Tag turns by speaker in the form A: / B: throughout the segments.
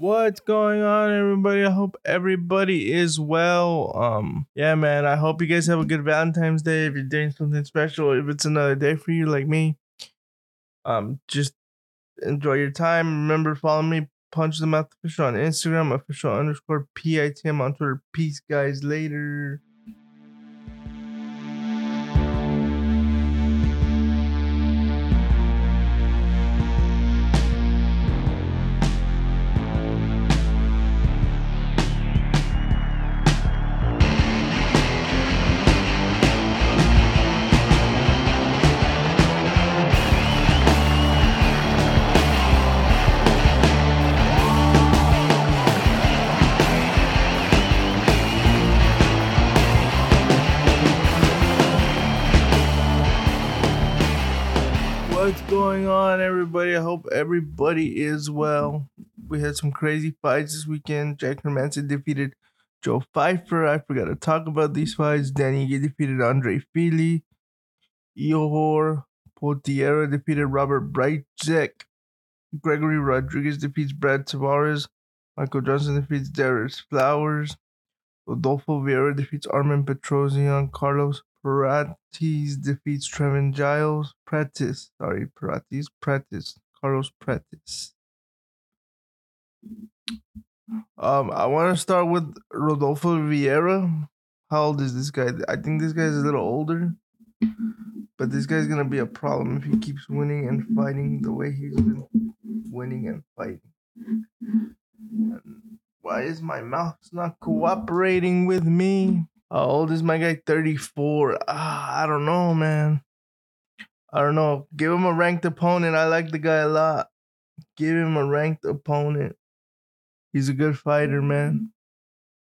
A: What's going on, everybody? I hope everybody is well. Um, yeah, man. I hope you guys have a good Valentine's Day. If you're doing something special, if it's another day for you, like me, um, just enjoy your time. Remember, follow me, Punch the Mouth Official on Instagram, official underscore PITM on Twitter. Peace, guys. Later. Everybody? I hope everybody is well. We had some crazy fights this weekend. Jack Hermanson defeated Joe Pfeiffer. I forgot to talk about these fights. Dan Ige defeated Andre Fili. Ihor Potieria defeated Robert Bryczek. Gregory Rodrigues defeats Brad Tavares. Michael Johnson defeats Darius Flowers. Rodolfo Vieira defeats Armen Petrosyan. Carlos Prates defeats Trevin Giles. Prates, sorry, Prates, Prates, Carlos Prates. Um, I want to start with Rodolfo Vieira. How old is this guy? I think this guy's a little older, but this guy's gonna be a problem if he keeps winning and fighting the way he's been winning and fighting. And why is my mouth not cooperating with me? How old is my guy? 34. Ah, I don't know, man. I don't know. Give him a ranked opponent. I like the guy a lot. Give him a ranked opponent. He's a good fighter, man.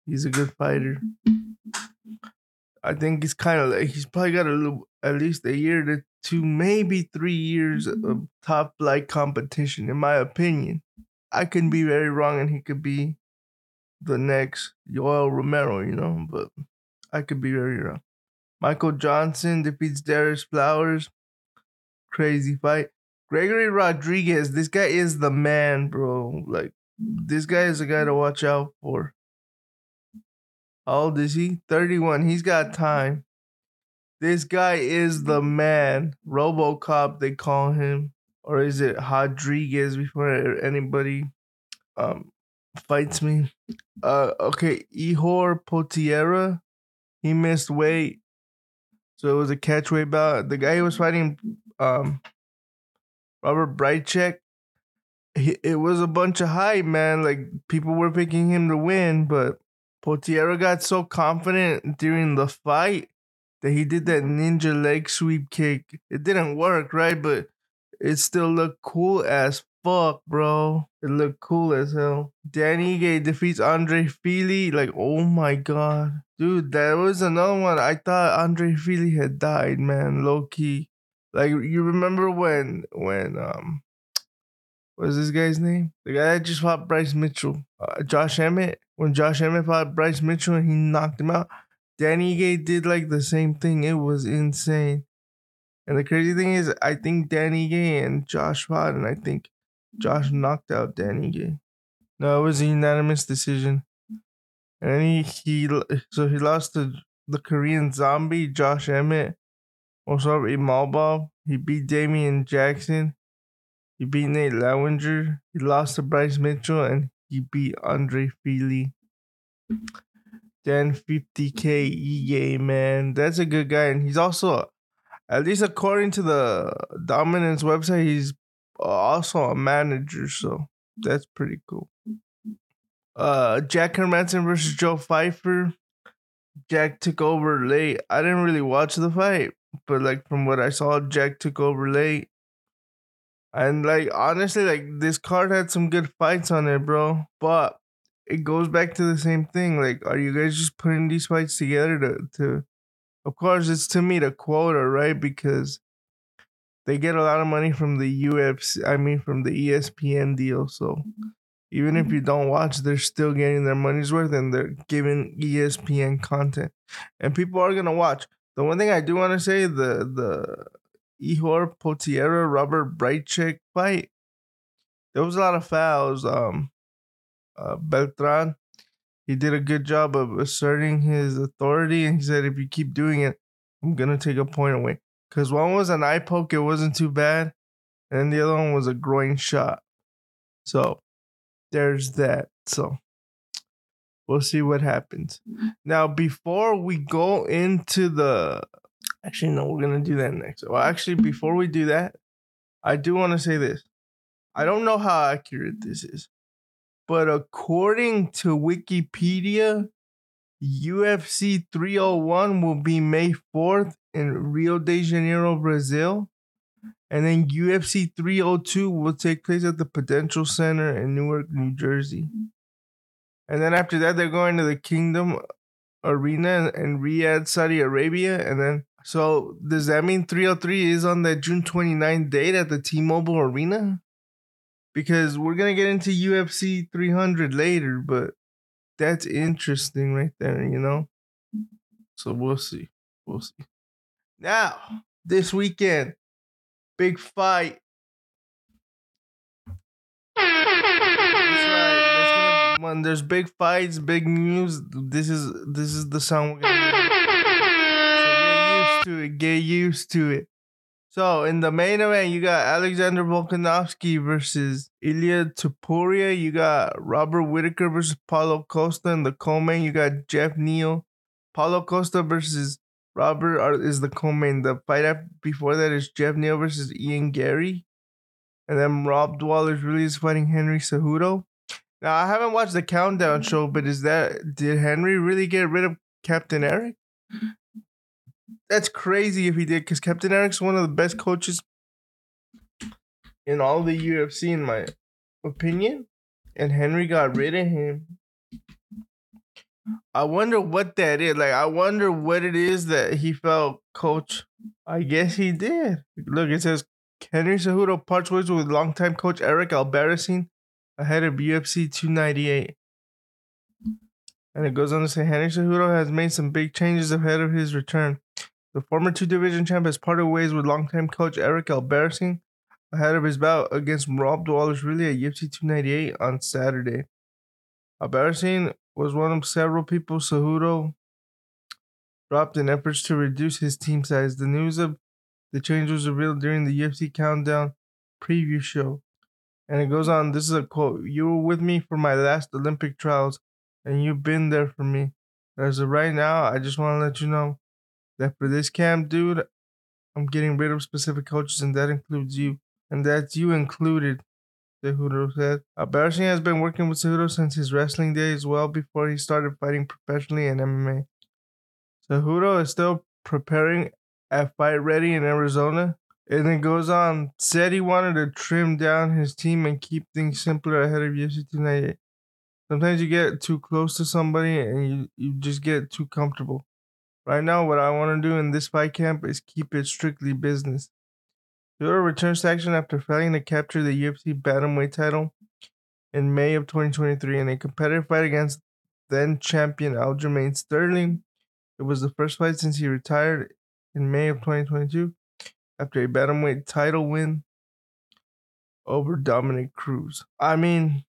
A: He's a good fighter. I think he's kind of like he's probably got a little, at least a year to two, maybe three years of top flight competition, in my opinion. I can be very wrong, and he could be the next Yoel Romero, you know, but I could be very wrong. Michael Johnson defeats Darius Flowers. Crazy fight. Gregory Rodrigues, this guy is the man, bro. Like, this guy is a guy to watch out for. How old is he? 31. He's got time. This guy is the man. Robocop, they call him. Or is it Rodriguez before anybody um fights me? Uh okay, Ihor Potieria. He missed weight. So it was a catchweight bout. The guy who was fighting um Robert Bryczek, he, it was a bunch of hype, man. Like people were picking him to win, but Potieria got so confident during the fight that he did that ninja leg sweep kick. It didn't work, right? But it still looked cool as fuck, bro. It looked cool as hell. Dan Ige defeats Andre Fili. Like, oh my god. Dude, that was another one. I thought Andre Fili had died, man. Low key. Like, you remember when, when, um, what's this guy's name? The guy that just fought Bryce Mitchell. Uh, Josh Emmett. When Josh Emmett fought Bryce Mitchell and he knocked him out. Dan Ige did like the same thing. It was insane. And the crazy thing is, I think Dan Ige and Josh fought, and I think Josh knocked out Dan Ige. No, it was a unanimous decision. And he, he so he lost to the Korean zombie, Josh Emmett. Also, Imabov. He beat Damon Jackson. He beat Nate Landwehr. He lost to Bryce Mitchell, and he beat Andre Fili. Then 50k EA, man. That's a good guy. And he's also, at least according to the Dominance website, he's also a manager. So that's pretty cool. Uh, Jack Hermanson versus Joe Pfeiffer. Jack took over late. I didn't really watch the fight, but like from what I saw, Jack took over late. And like honestly, like this card had some good fights on it, bro. But it goes back to the same thing. Like, are you guys just putting these fights together to to of course it's to meet a quota, right? Because they get a lot of money from the UFC I mean from the ESPN deal. So even if you don't watch, they're still getting their money's worth and they're giving ESPN content. And people are gonna watch. The one thing I do want to say, the the Ihor Potieria Robert Bryczek fight, there was a lot of fouls. Um uh, Beltran. He did a good job of asserting his authority, and he said, "If you keep doing it, I'm gonna take a point away." Because one was an eye poke, it wasn't too bad, and the other one was a groin shot. So there's that. So we'll see what happens. Mm-hmm. Now, before we go into the actually, no, we're gonna do that next. Well, actually, before we do that, I do want to say this. I don't know how accurate this is, but according to Wikipedia, UFC 301 will be May 4th in Rio de Janeiro, Brazil. And then UFC 302 will take place at the Prudential Center in Newark, New Jersey. And then after that, they're going to the Kingdom Arena in Riyadh, Saudi Arabia. And then, so does that mean 303 is on that June 29th date at the T Mobile Arena? Because we're going to get into UFC 300 later, but that's interesting right there, you know? So we'll see. We'll see. Now, this weekend, big fight. Right. When there's big fights, big news, this is this is the song we're gonna. So get used to it. Get used to it. So in the main event, you got Alexander Volkanovski versus Ilya Topuria. You got Robert Whitaker versus Paulo Costa. In the co-main, you got Jeff Neal. Paulo Costa versus Robert is the co-main. The fight before that is Jeff Neal versus Ian Garry, And then Merab Dvalishvili is fighting Henry Cejudo. Now I haven't watched the countdown mm-hmm. show, but is that did Henry really get rid of Captain Eric? That's crazy if he did, because Captain Eric's one of the best coaches in all the UFC, in my opinion. And Henry got rid of him. I wonder what that is. Like, I wonder what it is that he felt, coach. I guess he did. Look, it says Henry Cejudo parts ways with longtime coach Eric Albarracin ahead of UFC 298. And it goes on to say Henry Cejudo has made some big changes ahead of his return. The former two division champ has parted ways with longtime coach Eric Albarracin ahead of his bout against Rob really at UFC 298 on Saturday. Albarracin was one of several people Cejudo dropped in efforts to reduce his team size. The news of the change was revealed during the UFC Countdown preview show. And it goes on this is a quote You were with me for my last Olympic trials, and you've been there for me. As of right now, I just want to let you know that for this camp, dude, I'm getting rid of specific coaches, and that includes you. And that's you included, Cejudo said. Uh, Albarracin has been working with Cejudo since his wrestling days, well before he started fighting professionally in MMA. Cejudo is still preparing at Fight Ready in Arizona. And then goes on, said he wanted to trim down his team and keep things simpler ahead of UFC 298. Sometimes you get too close to somebody and you, you just get too comfortable. Right now, what I want to do in this fight camp is keep it strictly business. Cejudo returns to action after failing to capture the UFC Bantamweight title in May of 2023 in a competitive fight against then champion Aljamain Sterling. It was the first fight since he retired in May of 2022 after a bantamweight title win over Dominick Cruz. I mean,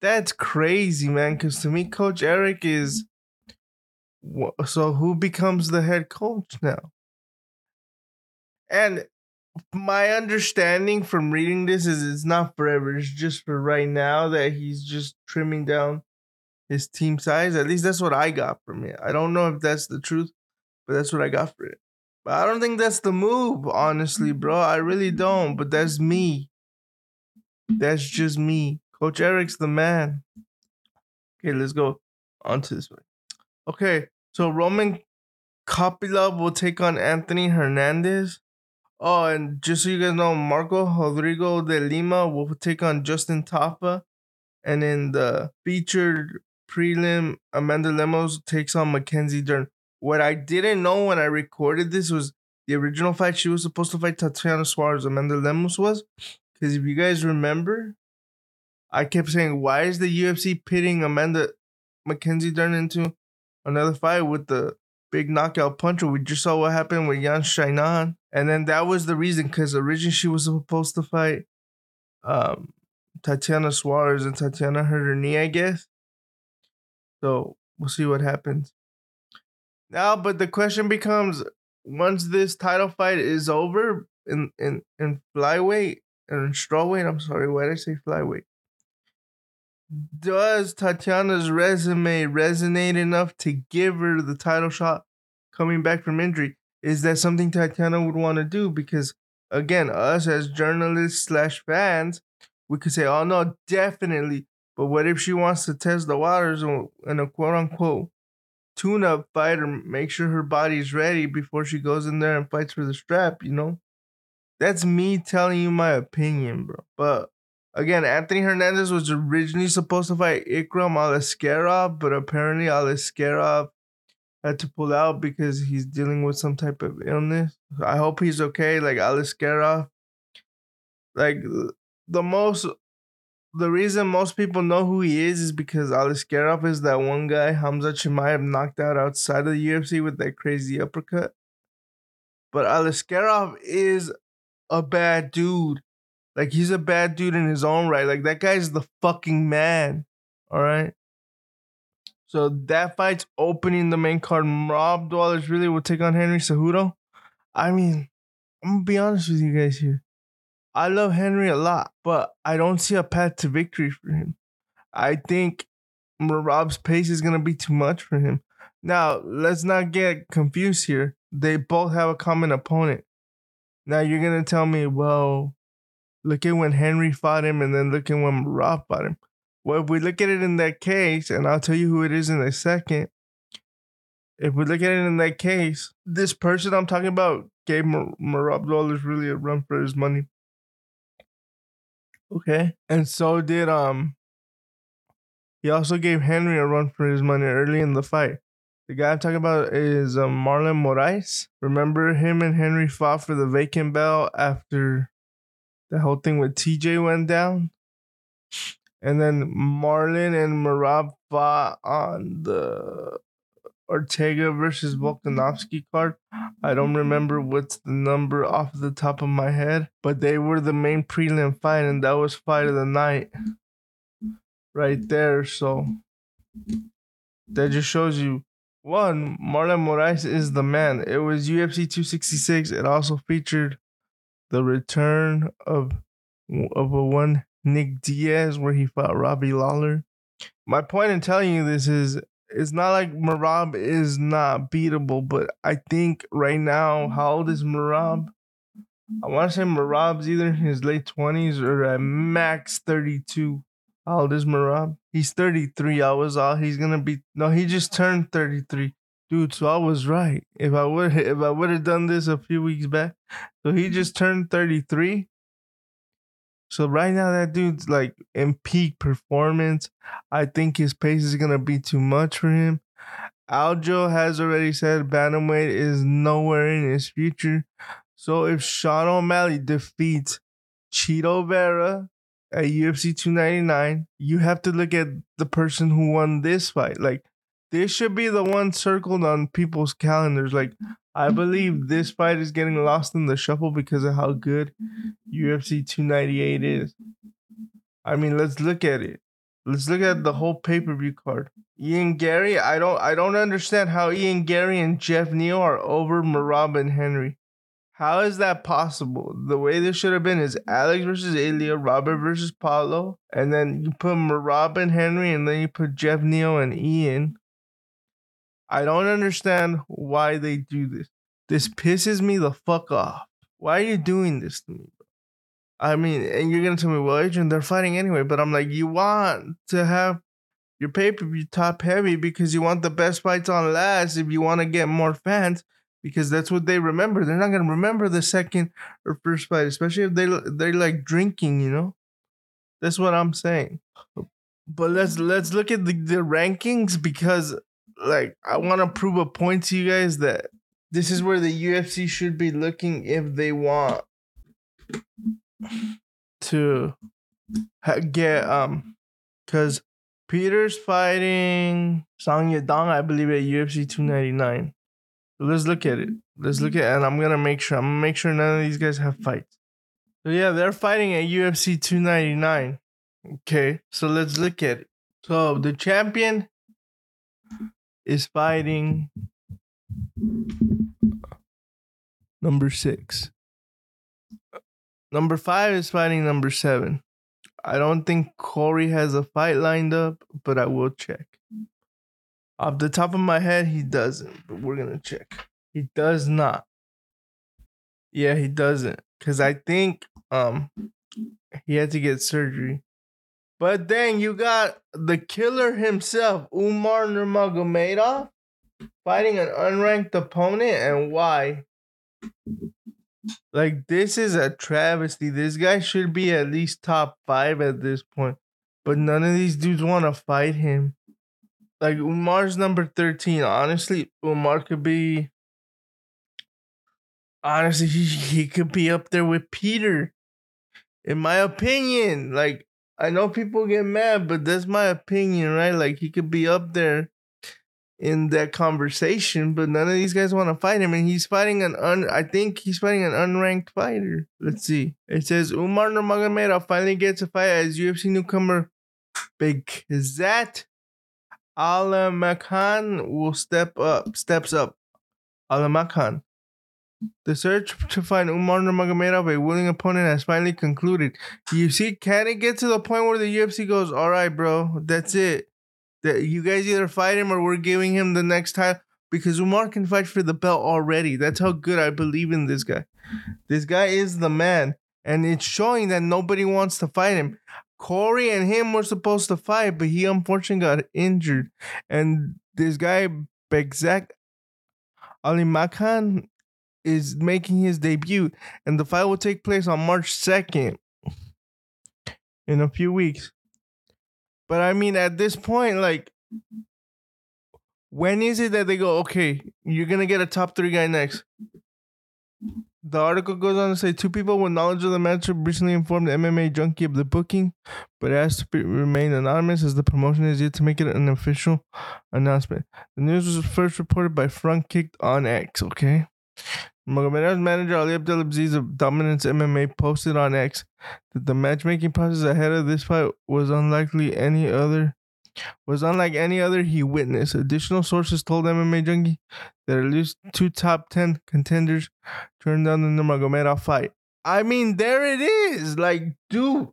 A: that's crazy, man. Because to me, Coach Eric is so who becomes the head coach now? And my understanding from reading this is it's not forever. It's just for right now that he's just trimming down his team size. At least that's what I got from it. I don't know if that's the truth, but that's what I got for it. But I don't think that's the move, honestly, bro. I really don't. But that's me. That's just me. Coach Eric's the man. Okay, let's go on to this one. Okay, so Roman Kopylov will take on Anthony Hernandez. Oh, and just so you guys know, Marco Rogério de Lima will take on Justin Tafa. And in the featured prelim, Amanda Lemos takes on Mackenzie Dern. What I didn't know when I recorded this was the original fight she was supposed to fight Tatiana Suarez, Amanda Lemos was. Because if you guys remember, I kept saying, why is the UFC pitting Amanda Mackenzie Dern into another fight with the big knockout puncher? We just saw what happened with Yan Xiaonan. And then that was the reason, because originally she was supposed to fight um, Tatiana Suarez, and Tatiana hurt her knee, I guess. So we'll see what happens. Now, but the question becomes: once this title fight is over in in in flyweight and strawweight, I'm sorry, why did I say flyweight? Does Tatiana's resume resonate enough to give her the title shot coming back from injury? Is that something Tatiana would want to do? Because again, us as journalists slash fans, we could say, "Oh no, definitely." But what if she wants to test the waters in a quote unquote tune-up fight or make sure her body's ready before she goes in there and fights for the strap? You know, that's me telling you my opinion, bro. But again, Anthony Hernandez was originally supposed to fight Ikram Aliskerov, but apparently Aliskerov had to pull out because he's dealing with some type of illness. I hope he's okay. Like Aliskerov, like the most, the reason most people know who he is is because Aliskerov is that one guy Khamzat Chimaev knocked out outside of the UFC with that crazy uppercut. But Aliskerov is a bad dude. Like he's a bad dude in his own right. Like that guy's the fucking man. All right. So that fight's opening the main card. Rob really will take on Henry Cejudo. I mean, I'm gonna be honest with you guys here. I love Henry a lot, but I don't see a path to victory for him. I think Rob's pace is gonna be too much for him. Now, let's not get confused here. They both have a common opponent. Now you're gonna tell me, well, look at when Henry fought him, and then look at when Rob fought him. Well, if we look at it in that case, and I'll tell you who it is in a second. If we look at it in that case, this person I'm talking about gave Merab Dvalishvili a run for his money. Okay. And so did um he also gave Henry a run for his money early in the fight. The guy I'm talking about is um, Marlon Moraes. Remember him and Henry fought for the vacant belt after the whole thing with TJ went down? And then Marlon and Merab fought on the Ortega versus mm-hmm. Volkanovski card. I don't mm-hmm. remember what's the number off the top of my head, but they were the main prelim fight, and that was fight of the night right there. So that just shows you one, Marlon Moraes is the man. It was UFC 266. It also featured the return of of a one Nick Diaz, where he fought Robbie Lawler. My point in telling you this is it's not like Merab is not beatable, but I think right now, how old is Merab? I want to say Merab's either in his late 20s or at max 32. How old is Merab? He's 33. I was all he's gonna be no, he just turned 33. Dude, so I was right. If I would if I would have done this a few weeks back. So he mm-hmm. just turned 33. So right now that dude's like in peak performance. I think his pace is gonna be too much for him. Aljo has already said bantamweight is nowhere in his future. So if Sean O'Malley defeats Chito Vera at UFC 299, you have to look at the person who won this fight. Like this should be the one circled on people's calendars. Like I believe mm-hmm. this fight is getting lost in the shuffle because of how good UFC 298 is. I mean, let's look at it. Let's look at the whole pay-per-view card. Ian Garry, I don't I don't understand how Ian Garry and Jeff Neal are over Merab and Henry. How is that possible? The way this should have been is Alex versus Ilia, Robert versus Paulo, and then you put Merab and Henry, and then you put Jeff Neal and Ian. I don't understand why they do this. This pisses me the fuck off. Why are you doing this to me? I mean, and you're gonna tell me, well, Adrian, they're fighting anyway. But I'm like, you want to have your pay per view top heavy because you want the best fights on last. If you want to get more fans, because that's what they remember. They're not gonna remember the second or first fight, especially if they they like drinking. You know, that's what I'm saying. But let's let's look at the, the rankings because like I want to prove a point to you guys that this is where the UFC should be looking if they want to get um because Peter's fighting Song Yadong, I believe, at UFC 299. So let's look at it. Let's look at and I'm gonna make sure I'm gonna make sure none of these guys have fights. So yeah, they're fighting at UFC 299. Okay, so let's look at it. So the champion is fighting number six. Number five is fighting number seven. I don't think Corey has a fight lined up, but I will check. Off the top of my head, he doesn't, but we're gonna check. He does not. Yeah, he doesn't. Cause I think um he had to get surgery. But then you got the killer himself, Umar Nurmagomedov, fighting an unranked opponent, and why? Like this is a travesty. This guy should be at least top five at this point, but none of these dudes want to fight him. Like Umar's number thirteen. Honestly, Umar could be. Honestly, he, he could be up there with Peter. In my opinion, like I know people get mad, but that's my opinion, right? Like he could be up there in that conversation, but none of these guys want to fight him, and he's fighting an un. I think he's fighting an unranked fighter. Let's see. It says Umar Nurmagomedov finally gets a fight as UFC newcomer Bekzat Almakhan will step up. Steps up. Almakhan. The search to find Umar Nurmagomedov, a willing opponent, has finally concluded. You see, can it get to the point where the UFC goes, "All right, bro, that's it. That you guys either fight him or we're giving him the next time." Because Umar can fight for the belt already. That's how good I believe in this guy. This guy is the man, and it's showing that nobody wants to fight him. Corey and him were supposed to fight, but he unfortunately got injured. And this guy, Begzak Ali Makan, is making his debut, and the fight will take place on March 2nd in a few weeks. But I mean, at this point, like, when is it that they go, okay, you're gonna get a top three guy next? The article goes on to say two people with knowledge of the match have recently informed the MMA junkie of the booking, but it has to remain anonymous as the promotion is yet to make it an official announcement. The news was first reported by Front Kicked on X, okay? Magomedov's manager Ali Abdelaziz of Dominance MMA posted on X that the matchmaking process ahead of this fight was unlikely any other was unlike any other he witnessed. Additional sources told MMA Junkie that at least two top ten contenders turned down the Nurmagomedov fight. I mean, there it is. Like, dude,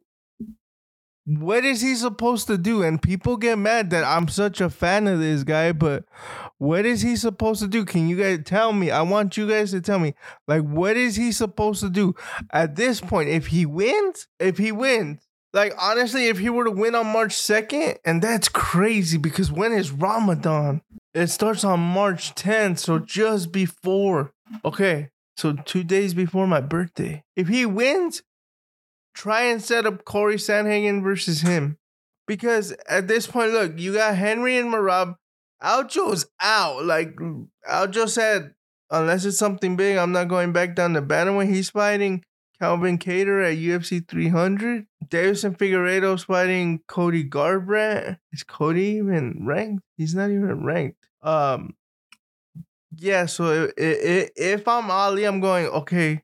A: what is he supposed to do? And people get mad that I'm such a fan of this guy, but what is he supposed to do? Can you guys tell me? I want you guys to tell me. Like, what is he supposed to do at this point? If he wins, if he wins, like honestly, if he were to win on March 2nd, and that's crazy because when is Ramadan? It starts on March 10th, so just before. Okay, so two days before my birthday. If he wins, try and set up Corey Sandhagen versus him. Because at this point, look, you got Henry and Merab. Aljo's out. Like Aljo said, unless it's something big, I'm not going back down the bantamweight. He's fighting Calvin Kattar at UFC 300. Deiveson Figueiredo's fighting Cody Garbrandt. Is Cody even ranked? He's not even ranked. Um, yeah. So if, if, if I'm Ali, I'm going okay.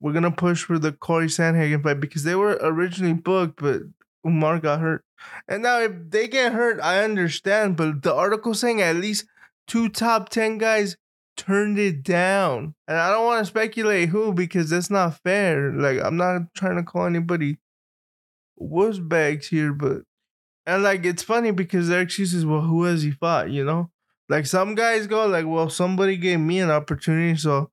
A: We're gonna push for the Corey Sandhagen fight because they were originally booked, but Umar got hurt. And now if they get hurt, I understand. But the article saying at least two top ten guys turned it down. And I don't want to speculate who because that's not fair. Like I'm not trying to call anybody wuss bags here, but and like it's funny because their excuse is well, who has he fought, you know? Like some guys go like, well, somebody gave me an opportunity, so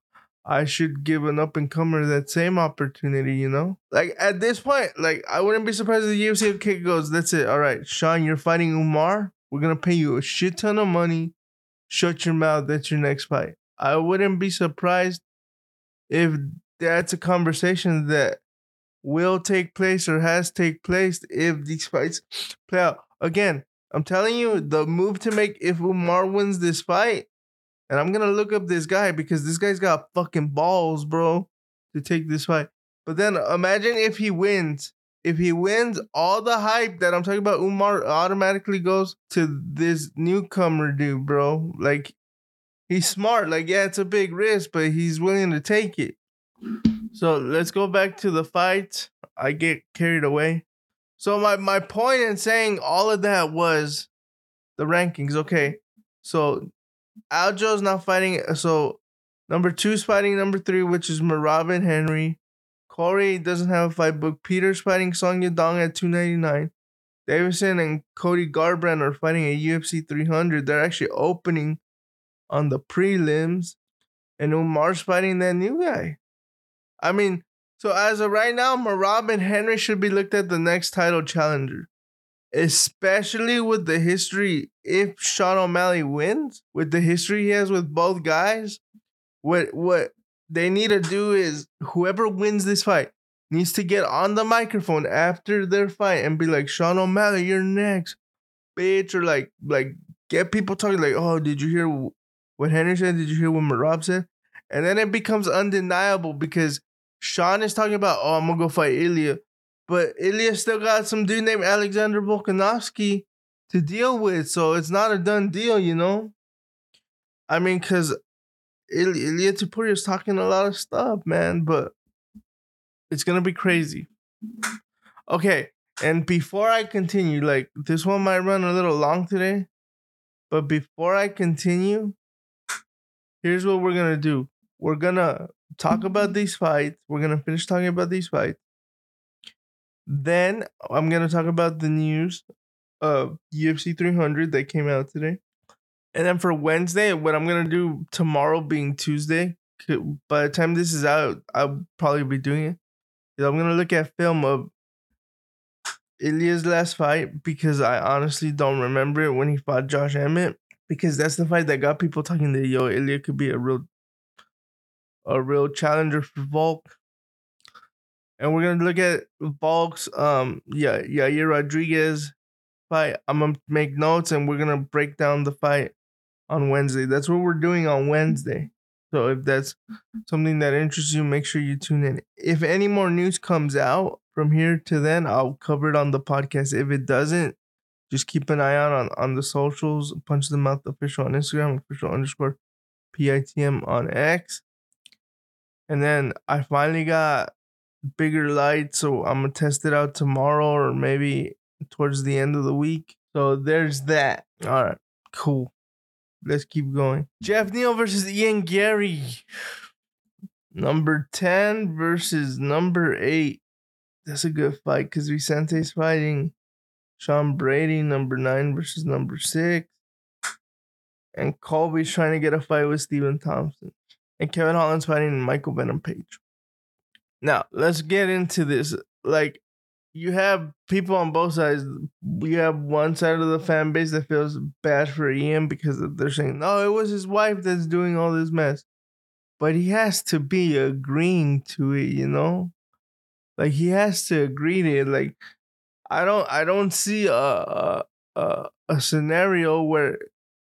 A: I should give an up and comer that same opportunity, you know? Like at this point, like I wouldn't be surprised if the UFC kick goes, that's it. All right, Sean, you're fighting Umar. We're gonna pay you a shit ton of money. Shut your mouth. That's your next fight. I wouldn't be surprised if that's a conversation that will take place or has take place if these fights play out. Again, I'm telling you, the move to make if Umar wins this fight, and I'm gonna look up this guy because this guy's got fucking balls, bro, to take this fight. But then imagine if he wins. If he wins, all the hype that I'm talking about, Umar automatically goes to this newcomer dude, bro. Like he's smart. Like, yeah, it's a big risk, but he's willing to take it. So let's go back to the fight. I get carried away. So my my point in saying all of that was the rankings. Okay, so Aljo's not fighting. Uh, so number two is fighting number three, which is Merab Henry. Corey doesn't have a fight book. Peter's fighting Song Yadong at 299. Deiveson and Cody Garbrandt are fighting at UFC 300. They're actually opening on the prelims. And Umar's fighting that new guy. I mean, so as of right now, Merab and Henry should be looked at the next title challenger. Especially with the history, if Sean O'Malley wins, with the history he has with both guys, what what they need to do is whoever wins this fight needs to get on the microphone after their fight and be like, Sean O'Malley, you're next, bitch, or like like get people talking like, oh, did you hear what Henry said? Did you hear what Merab said? And then it becomes undeniable because Sean is talking about, oh, I'm gonna go fight Ilya. But Ilya still got some dude named Alexander Volkanovski to deal with. So it's not a done deal, you know? I mean, because Il- Ilya Topuria is talking a lot of stuff, man, but it's gonna be crazy. Okay, and before I continue, like this one might run a little long today, but before I continue, here's what we're gonna do. We're gonna talk about these fights. We're gonna finish talking about these fights. Then I'm gonna talk about the news of UFC 300 that came out today. And then for Wednesday, what I'm gonna do tomorrow being Tuesday, by the time this is out, I'll probably be doing it. I'm gonna look at film of Ilya's last fight because I honestly don't remember it when he fought Josh Emmett because that's the fight that got people talking that yo Ilya could be a real a real challenger for Volk. And we're gonna look at Volk's um yeah Yair Rodriguez fight. I'm gonna make notes and we're gonna break down the fight on Wednesday. That's what we're doing on Wednesday. So if that's something that interests you, make sure you tune in. If any more news comes out from here to then, I'll cover it on the podcast. If it doesn't, just keep an eye out on, on the socials. Punch the mouth official on Instagram, official underscore PITM on X. And then I finally got bigger light, so I'm gonna test it out tomorrow or maybe towards the end of the week. So there's that. All right, cool. Let's keep going. Jeff Neal versus Ian Garry. Number 10 versus number 8. That's a good fight because Vicente's fighting Sean Brady, number 9 versus number 6. And Colby's trying to get a fight with Stephen Thompson. And Kevin Holland's fighting Michael Venom Page. Now, let's get into this. Like, you have people on both sides. You have one side of the fan base that feels bad for Ian because they're saying, no, it was his wife that's doing all this mess. But he has to be agreeing to it, you know? Like he has to agree to it. Like I don't I don't see a a, a, a scenario where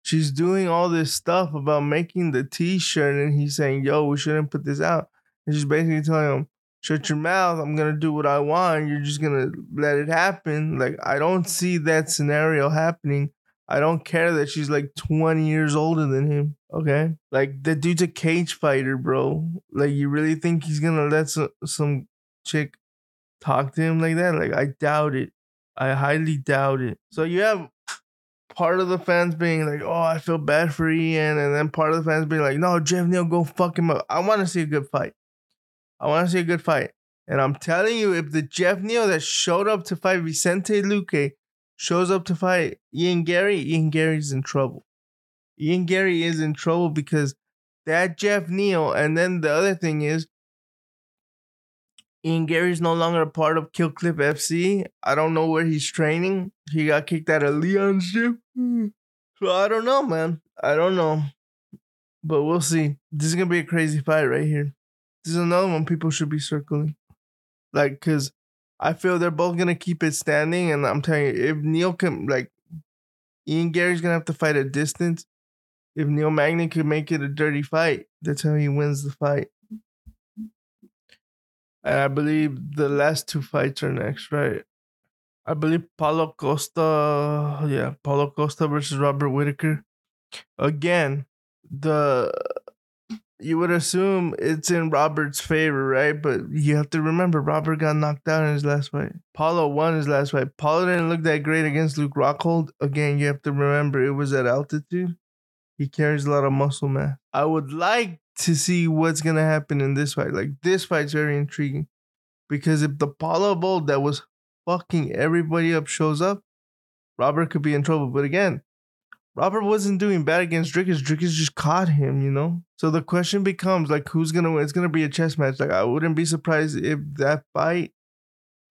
A: she's doing all this stuff about making the t-shirt and he's saying, yo, we shouldn't put this out. And she's basically telling him, shut your mouth. I'm gonna do what I want. You're just gonna let it happen. Like I don't see that scenario happening. I don't care that she's like 20 years older than him. Okay, like the dude's a cage fighter, bro. Like you really think he's gonna let some some chick talk to him like that? Like I doubt it. I highly doubt it. So you have part of the fans being like, "Oh, I feel bad for Ian," and then part of the fans being like, "No, Jeff Neal, go fuck him up." I want to see a good fight. I want to see a good fight. And I'm telling you, if the Jeff Neal that showed up to fight Vicente Luque shows up to fight Ian Garry, Ian Garry's in trouble. Ian Garry is in trouble because that Jeff Neal, and then the other thing is, Ian Garry's no longer a part of Kill Cliff FC. I don't know where he's training. He got kicked out of Leon's ship. So I don't know, man. I don't know. But we'll see. This is gonna be a crazy fight right here. This is another one people should be circling. Like, because I feel they're both going to keep it standing. And I'm telling you, if Neal can, like, Ian Garry's going to have to fight at distance. If Neil Magny could make it a dirty fight, that's how he wins the fight. And I believe the last two fights are next, right? I believe Paulo Costa, yeah, Paulo Costa versus Robert Whitaker. Again, the you would assume it's in Robert's favor, right? But you have to remember Robert got knocked out in his last fight. Paulo won his last fight. Paulo didn't look that great against Luke Rockhold. Again, you have to remember it was at altitude. He carries a lot of muscle mass. I would like to see what's gonna happen in this fight. Like this fight's very intriguing. Because if the Paulo Bowl that was fucking everybody up shows up, Robert could be in trouble. But again, Robert wasn't doing bad against Dricus. Dricus just caught him, you know? So the question becomes like who's gonna win? It's gonna be a chess match. Like I wouldn't be surprised if that fight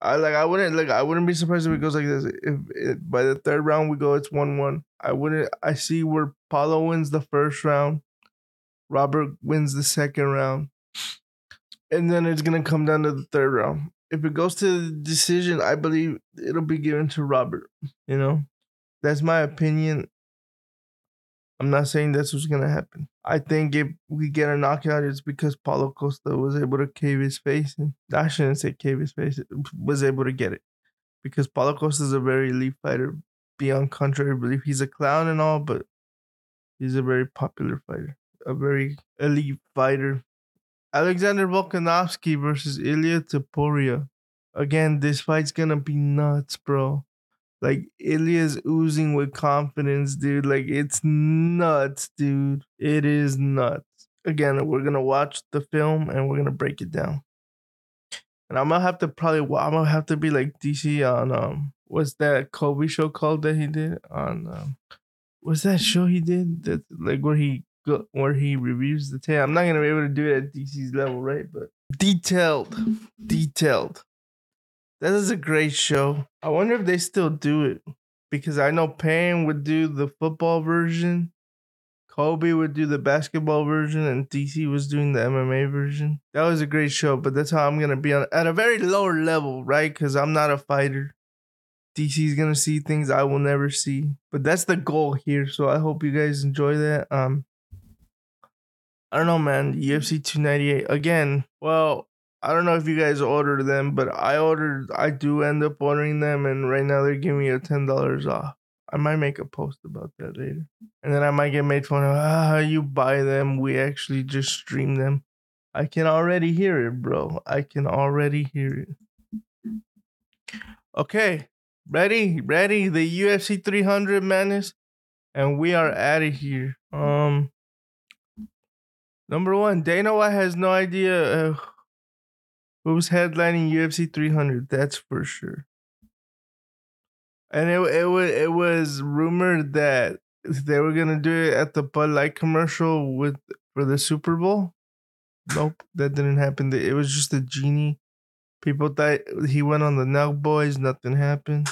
A: I like I wouldn't like I wouldn't be surprised if it goes like this. If it, by the third round we go it's one one. I wouldn't I see where Paulo wins the first round, Robert wins the second round, and then it's gonna come down to the third round. If it goes to the decision, I believe it'll be given to Robert. You know, that's my opinion. I'm not saying that's what's gonna happen. I think if we get a knockout, it's because Paulo Costa was able to cave his face, and I shouldn't say cave his face, was able to get it because Paulo Costa is a very elite fighter. Beyond contrary belief, he's a clown and all, but he's a very popular fighter, a very elite fighter. Alexander Volkanovski versus Ilya Topuria. Again, this fight's gonna be nuts, bro. Like Ilya's oozing with confidence, dude. Like it's nuts, dude. It is nuts. Again, we're gonna watch the film and we're gonna break it down. And I'm gonna have to probably I'm gonna have to be like DC on um what's that Kobe show called that he did on um what's that show he did that like where he go where he reviews the tape. I'm not gonna be able to do it at DC's level, right? But detailed, detailed. That is a great show. I wonder if they still do it because I know Payne would do the football version, Kobe would do the basketball version, and DC was doing the MMA version. That was a great show, but that's how I'm gonna be on at a very lower level, right? Because I'm not a fighter. DC's gonna see things I will never see, but that's the goal here. So I hope you guys enjoy that. Um, I don't know, man. UFC 298 again. Well, I don't know if you guys ordered them, but I ordered. I do end up ordering them, and right now they're giving me a ten dollars off. I might make a post about that later, and then I might get made fun of. Ah, you buy them? We actually just stream them. I can already hear it, bro. I can already hear it. Okay, ready, ready. The UFC 300 madness, and we are out of here. Um, number one, Dana White has no idea. Uh, Who's headlining UFC 300? That's for sure. And it it was it was rumored that they were gonna do it at the Bud Light commercial with for the Super Bowl. Nope, that didn't happen. It was just a genie. People thought he went on the Nelk Boys. Nothing happened.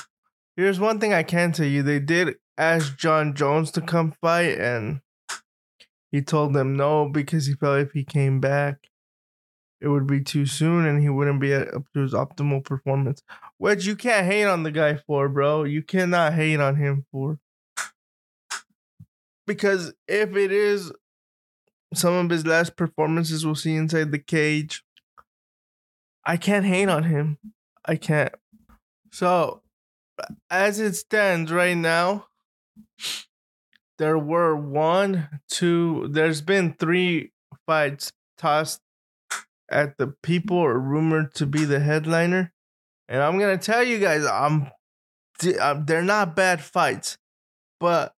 A: Here's one thing I can tell you: they did ask Jon Jones to come fight, and he told them no because he felt if he came back, it would be too soon and he wouldn't be up to his optimal performance. Which you can't hate on the guy for, bro. You cannot hate on him for. Because if it is some of his last performances we'll see inside the cage, I can't hate on him. I can't. So, as it stands right now, there were one, two, there's been three fights tossed at the people are rumored to be the headliner. And I'm gonna tell you guys, I'm, I'm they're not bad fights, but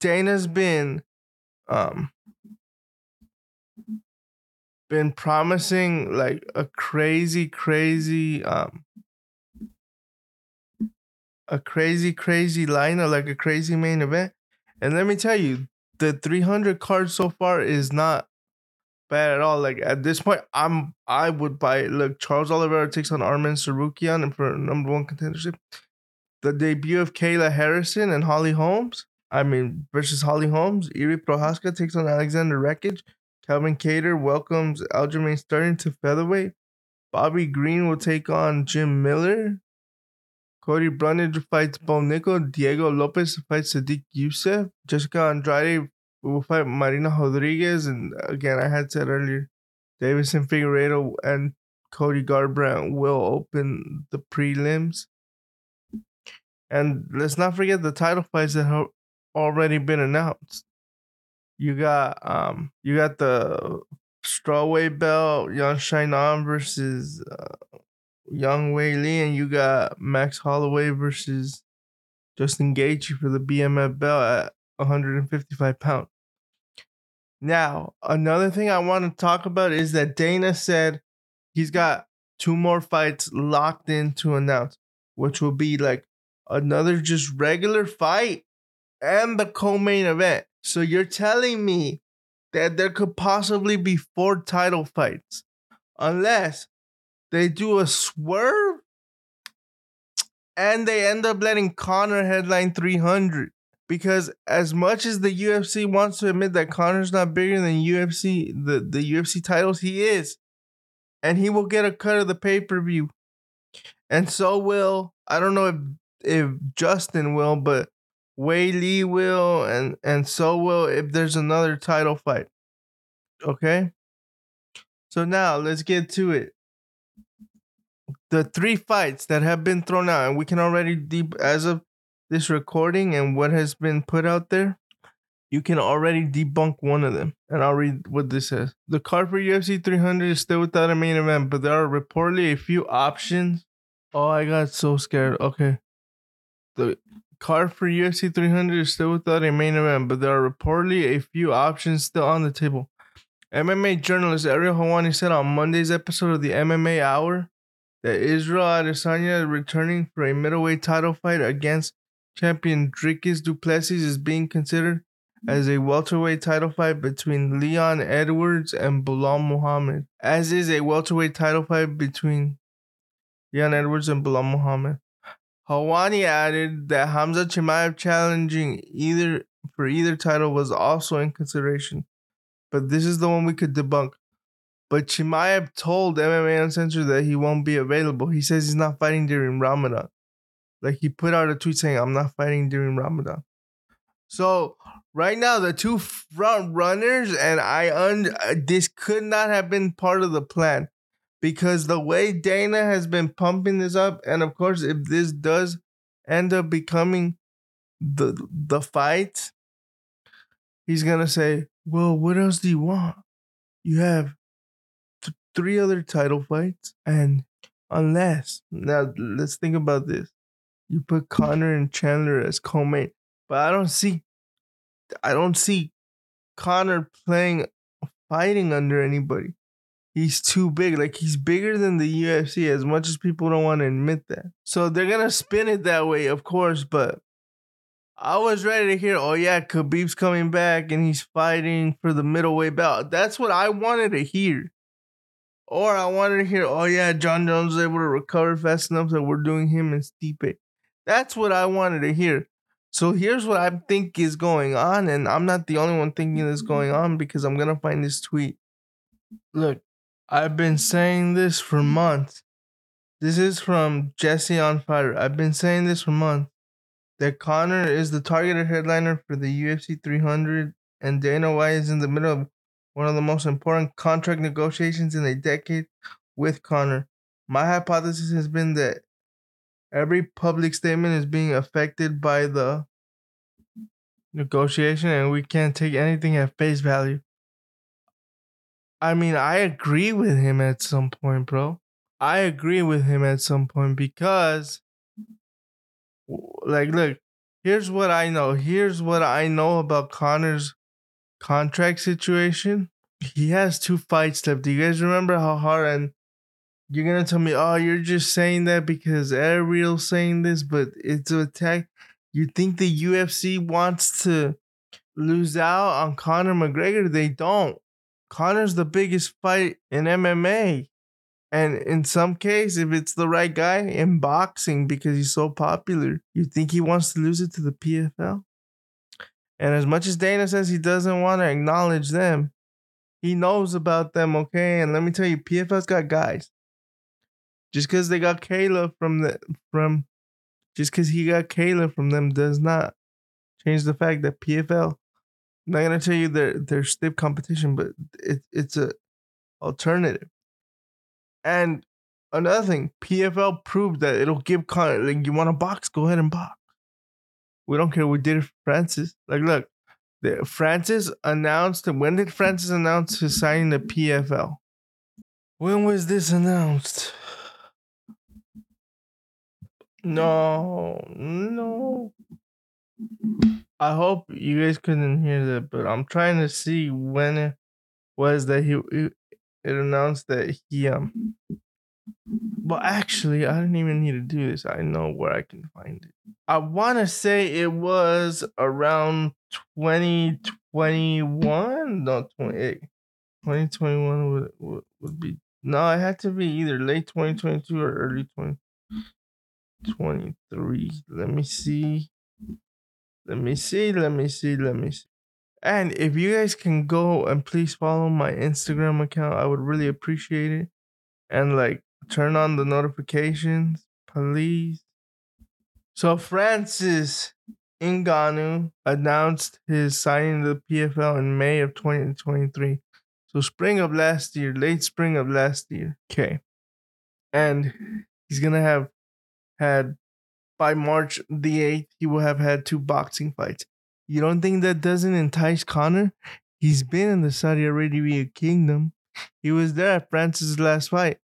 A: Dana's been um been promising like a crazy, crazy um a crazy, crazy lineup, like a crazy main event. And let me tell you, the 300 card so far is not bad at all. Like at this point, I'm I would buy. Look, Charles Oliveira takes on Arman Tsarukyan and for number one contendership. The debut of Kayla Harrison and Holly Holmes. I mean, versus Holly Holmes. Jiri Prochazka takes on Alexander Rakic. Calvin Kattar welcomes Aljamain Sterling to featherweight. Bobby Green will take on Jim Miller. Cody Brundage fights Bo Nickal. Diego Lopes fights Sodiq Yusuff. Jessica Andrade we will fight Marina Rodriguez, and again, I had said earlier, Deiveson Figueiredo and Cody Garbrandt will open the prelims. And let's not forget the title fights that have already been announced. You got um you got the strawweight belt, Yan Xiaonan versus uh, Young Wei Li, and you got Max Holloway versus Justin Gaethje for the BMF belt at 155 pounds. Now, another thing I want to talk about is that Dana said he's got two more fights locked in to announce, which will be like another just regular fight and the co-main event. So you're telling me that there could possibly be four title fights unless they do a swerve and they end up letting Conor headline 300 because as much as the UFC wants to admit that Conor's not bigger than UFC the the UFC titles he is. And he will get a cut of the pay-per-view. And so will I don't know if if Justin will but Weili will and and so will if there's another title fight. Okay? So now let's get to it. The three fights that have been thrown out, and we can already deep as of this recording and what has been put out there, you can already debunk one of them. And I'll read what this says. The card for UFC 300 is still without a main event, but there are reportedly a few options. Oh, I got so scared. Okay. The card for UFC 300 is still without a main event, but there are reportedly a few options still on the table. MMA journalist Ariel Helwani said on Monday's episode of the MMA Hour that Israel Adesanya is returning for a middleweight title fight against champion Dricus Du Plessis is being considered as a welterweight title fight between Leon Edwards and Belal Muhammad, as is a welterweight title fight between Leon Edwards and Belal Muhammad. Helwani added that Khamzat Chimaev challenging either for either title was also in consideration, but this is the one we could debunk. But Chimaev told MMA Uncensored that he won't be available. He says he's not fighting during Ramadan. Like he put out a tweet saying, I'm not fighting during Ramadan. So right now, the two front runners, and I un- uh, this could not have been part of the plan because the way Dana has been pumping this up, and of course, if this does end up becoming the the fight, he's gonna say, "Well, what else do you want? You have three other title fights, and unless now let's think about this, you put Conor and Chandler as co-main, but I don't see, I don't see Conor playing fighting under anybody. He's too big. Like he's bigger than the UFC as much as people don't want to admit that. So they're gonna spin it that way, of course, but I was ready to hear, oh yeah, Khabib's coming back and he's fighting for the middleweight belt. That's what I wanted to hear. Or I wanted to hear, oh yeah, Jon Jones was able to recover fast enough that we're doing him and Stipe. That's what I wanted to hear. So here's what I think is going on, and I'm not the only one thinking this going mm-hmm. on because I'm gonna find this tweet. Look, I've been saying this for months. This is from Jesse on Fire. I've been saying this for months that Conor is the targeted headliner for the UFC 300, and Dana White is in the middle of one of the most important contract negotiations in a decade with Conor. My hypothesis has been that every public statement is being affected by the negotiation and we can't take anything at face value. I mean, I agree with him at some point, bro. I agree with him at some point because, like, look, here's what I know. Here's what I know about Conor's contract situation, he has two fights left. Do you guys remember how hard and you're gonna tell me, oh, you're just saying that because Ariel's saying this, but it's an attack. You think the UFC wants to lose out on Conor McGregor? They don't. Conor's the biggest fight in MMA. And in some case, if it's the right guy in boxing because he's so popular, you think he wants to lose it to the PFL? And as much as Dana says he doesn't want to acknowledge them, he knows about them, okay? And let me tell you, PFL's got guys. Just because they got Kayla from the from just because he got Kayla from them does not change the fact that PFL. I'm not gonna tell you they're they're stiff competition, but it, it's a alternative. And another thing, PFL proved that it'll give like you want to box, go ahead and box. We don't care. We did it for Francis. Like, look, The, Francis announced. When did Francis announce his signing the PFL? When was this announced? No, no. I hope you guys couldn't hear that, but I'm trying to see when it was that he, it announced that he um. Well, actually, I didn't even need to do this. I know where I can find it. I want to say it was around 2021. No, 28. 2021 would, would, would be. No, it had to be either late 2022 or early 2023. Let me see. Let me see. Let me see. Let me see. And if you guys can go and please follow my Instagram account, I would really appreciate it. And like turn on the notifications, please. So Francis Ngannou announced his signing to the PFL in May of 2023. So spring of last year, late spring of last year. Okay. And he's gonna have had by March the 8th, he will have had two boxing fights. You don't think that doesn't entice Conor? He's been in the Saudi Arabia kingdom. He was there at Francis' last fight.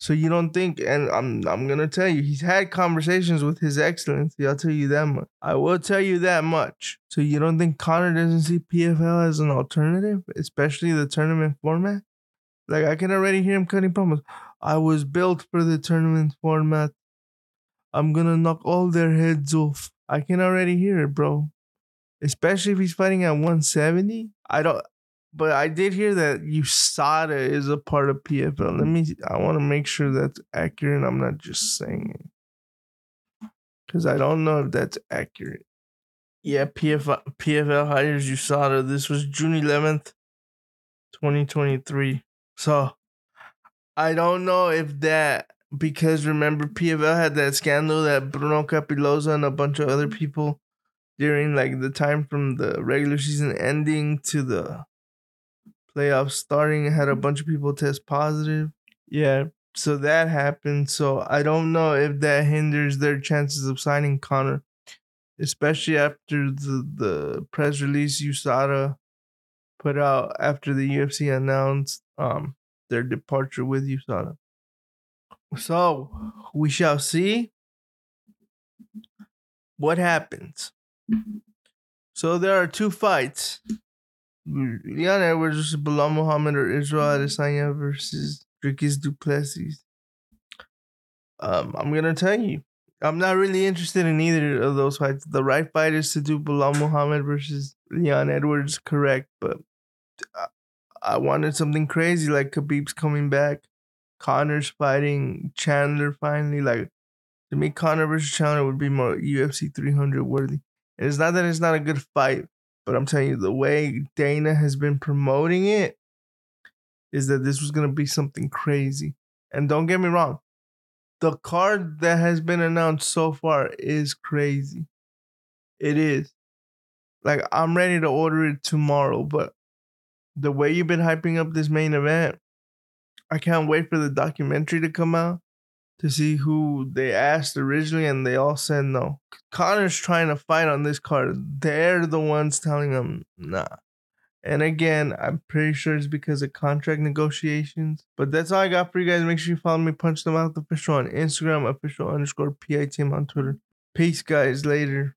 A: So you don't think, and I'm I'm gonna tell you, he's had conversations with His Excellency. I'll tell you that much. I will tell you that much. So you don't think Conor doesn't see PFL as an alternative, especially the tournament format? Like I can already hear him cutting promos. I was built for the tournament format. I'm gonna knock all their heads off. I can already hear it, bro. Especially if he's fighting at 170. I don't but I did hear that USADA is a part of PFL. Let me I want to make sure that's accurate. I'm not just saying it. Cuz I don't know if that's accurate. Yeah, PFL PFL hires USADA. This was June 11th, 2023. So I don't know if that because remember PFL had that scandal that Bruno Cappelozza and a bunch of other people during like the time from the regular season ending to the playoffs starting had a bunch of people test positive. Yeah, so that happened. So I don't know if that hinders their chances of signing Conor, especially after the the press release USADA put out after the UFC announced um their departure with USADA. So we shall see what happens. So there are two fights. Leon Edwards versus Belal Muhammad or Israel Adesanya versus Dricus Du Plessis. Um, I'm gonna tell you, I'm not really interested in either of those fights. The right fight is to do Belal Muhammad versus Leon Edwards, correct? But I, I wanted something crazy like Khabib's coming back. Conor's fighting Chandler finally. Like to me, Conor versus Chandler would be more UFC 300 worthy. And it's not that it's not a good fight, but I'm telling you, the way Dana has been promoting it is that this was gonna be something crazy. And don't get me wrong, the card that has been announced so far is crazy. It is. Like I'm ready to order it tomorrow, but the way you've been hyping up this main event, I can't wait for the documentary to come out to see who they asked originally, and they all said no. Conor's trying to fight on this card. They're the ones telling him nah. And again, I'm pretty sure it's because of contract negotiations. But that's all I got for you guys. Make sure you follow me, Punch Them Out Official on Instagram, official underscore PITM on Twitter. Peace, guys. Later.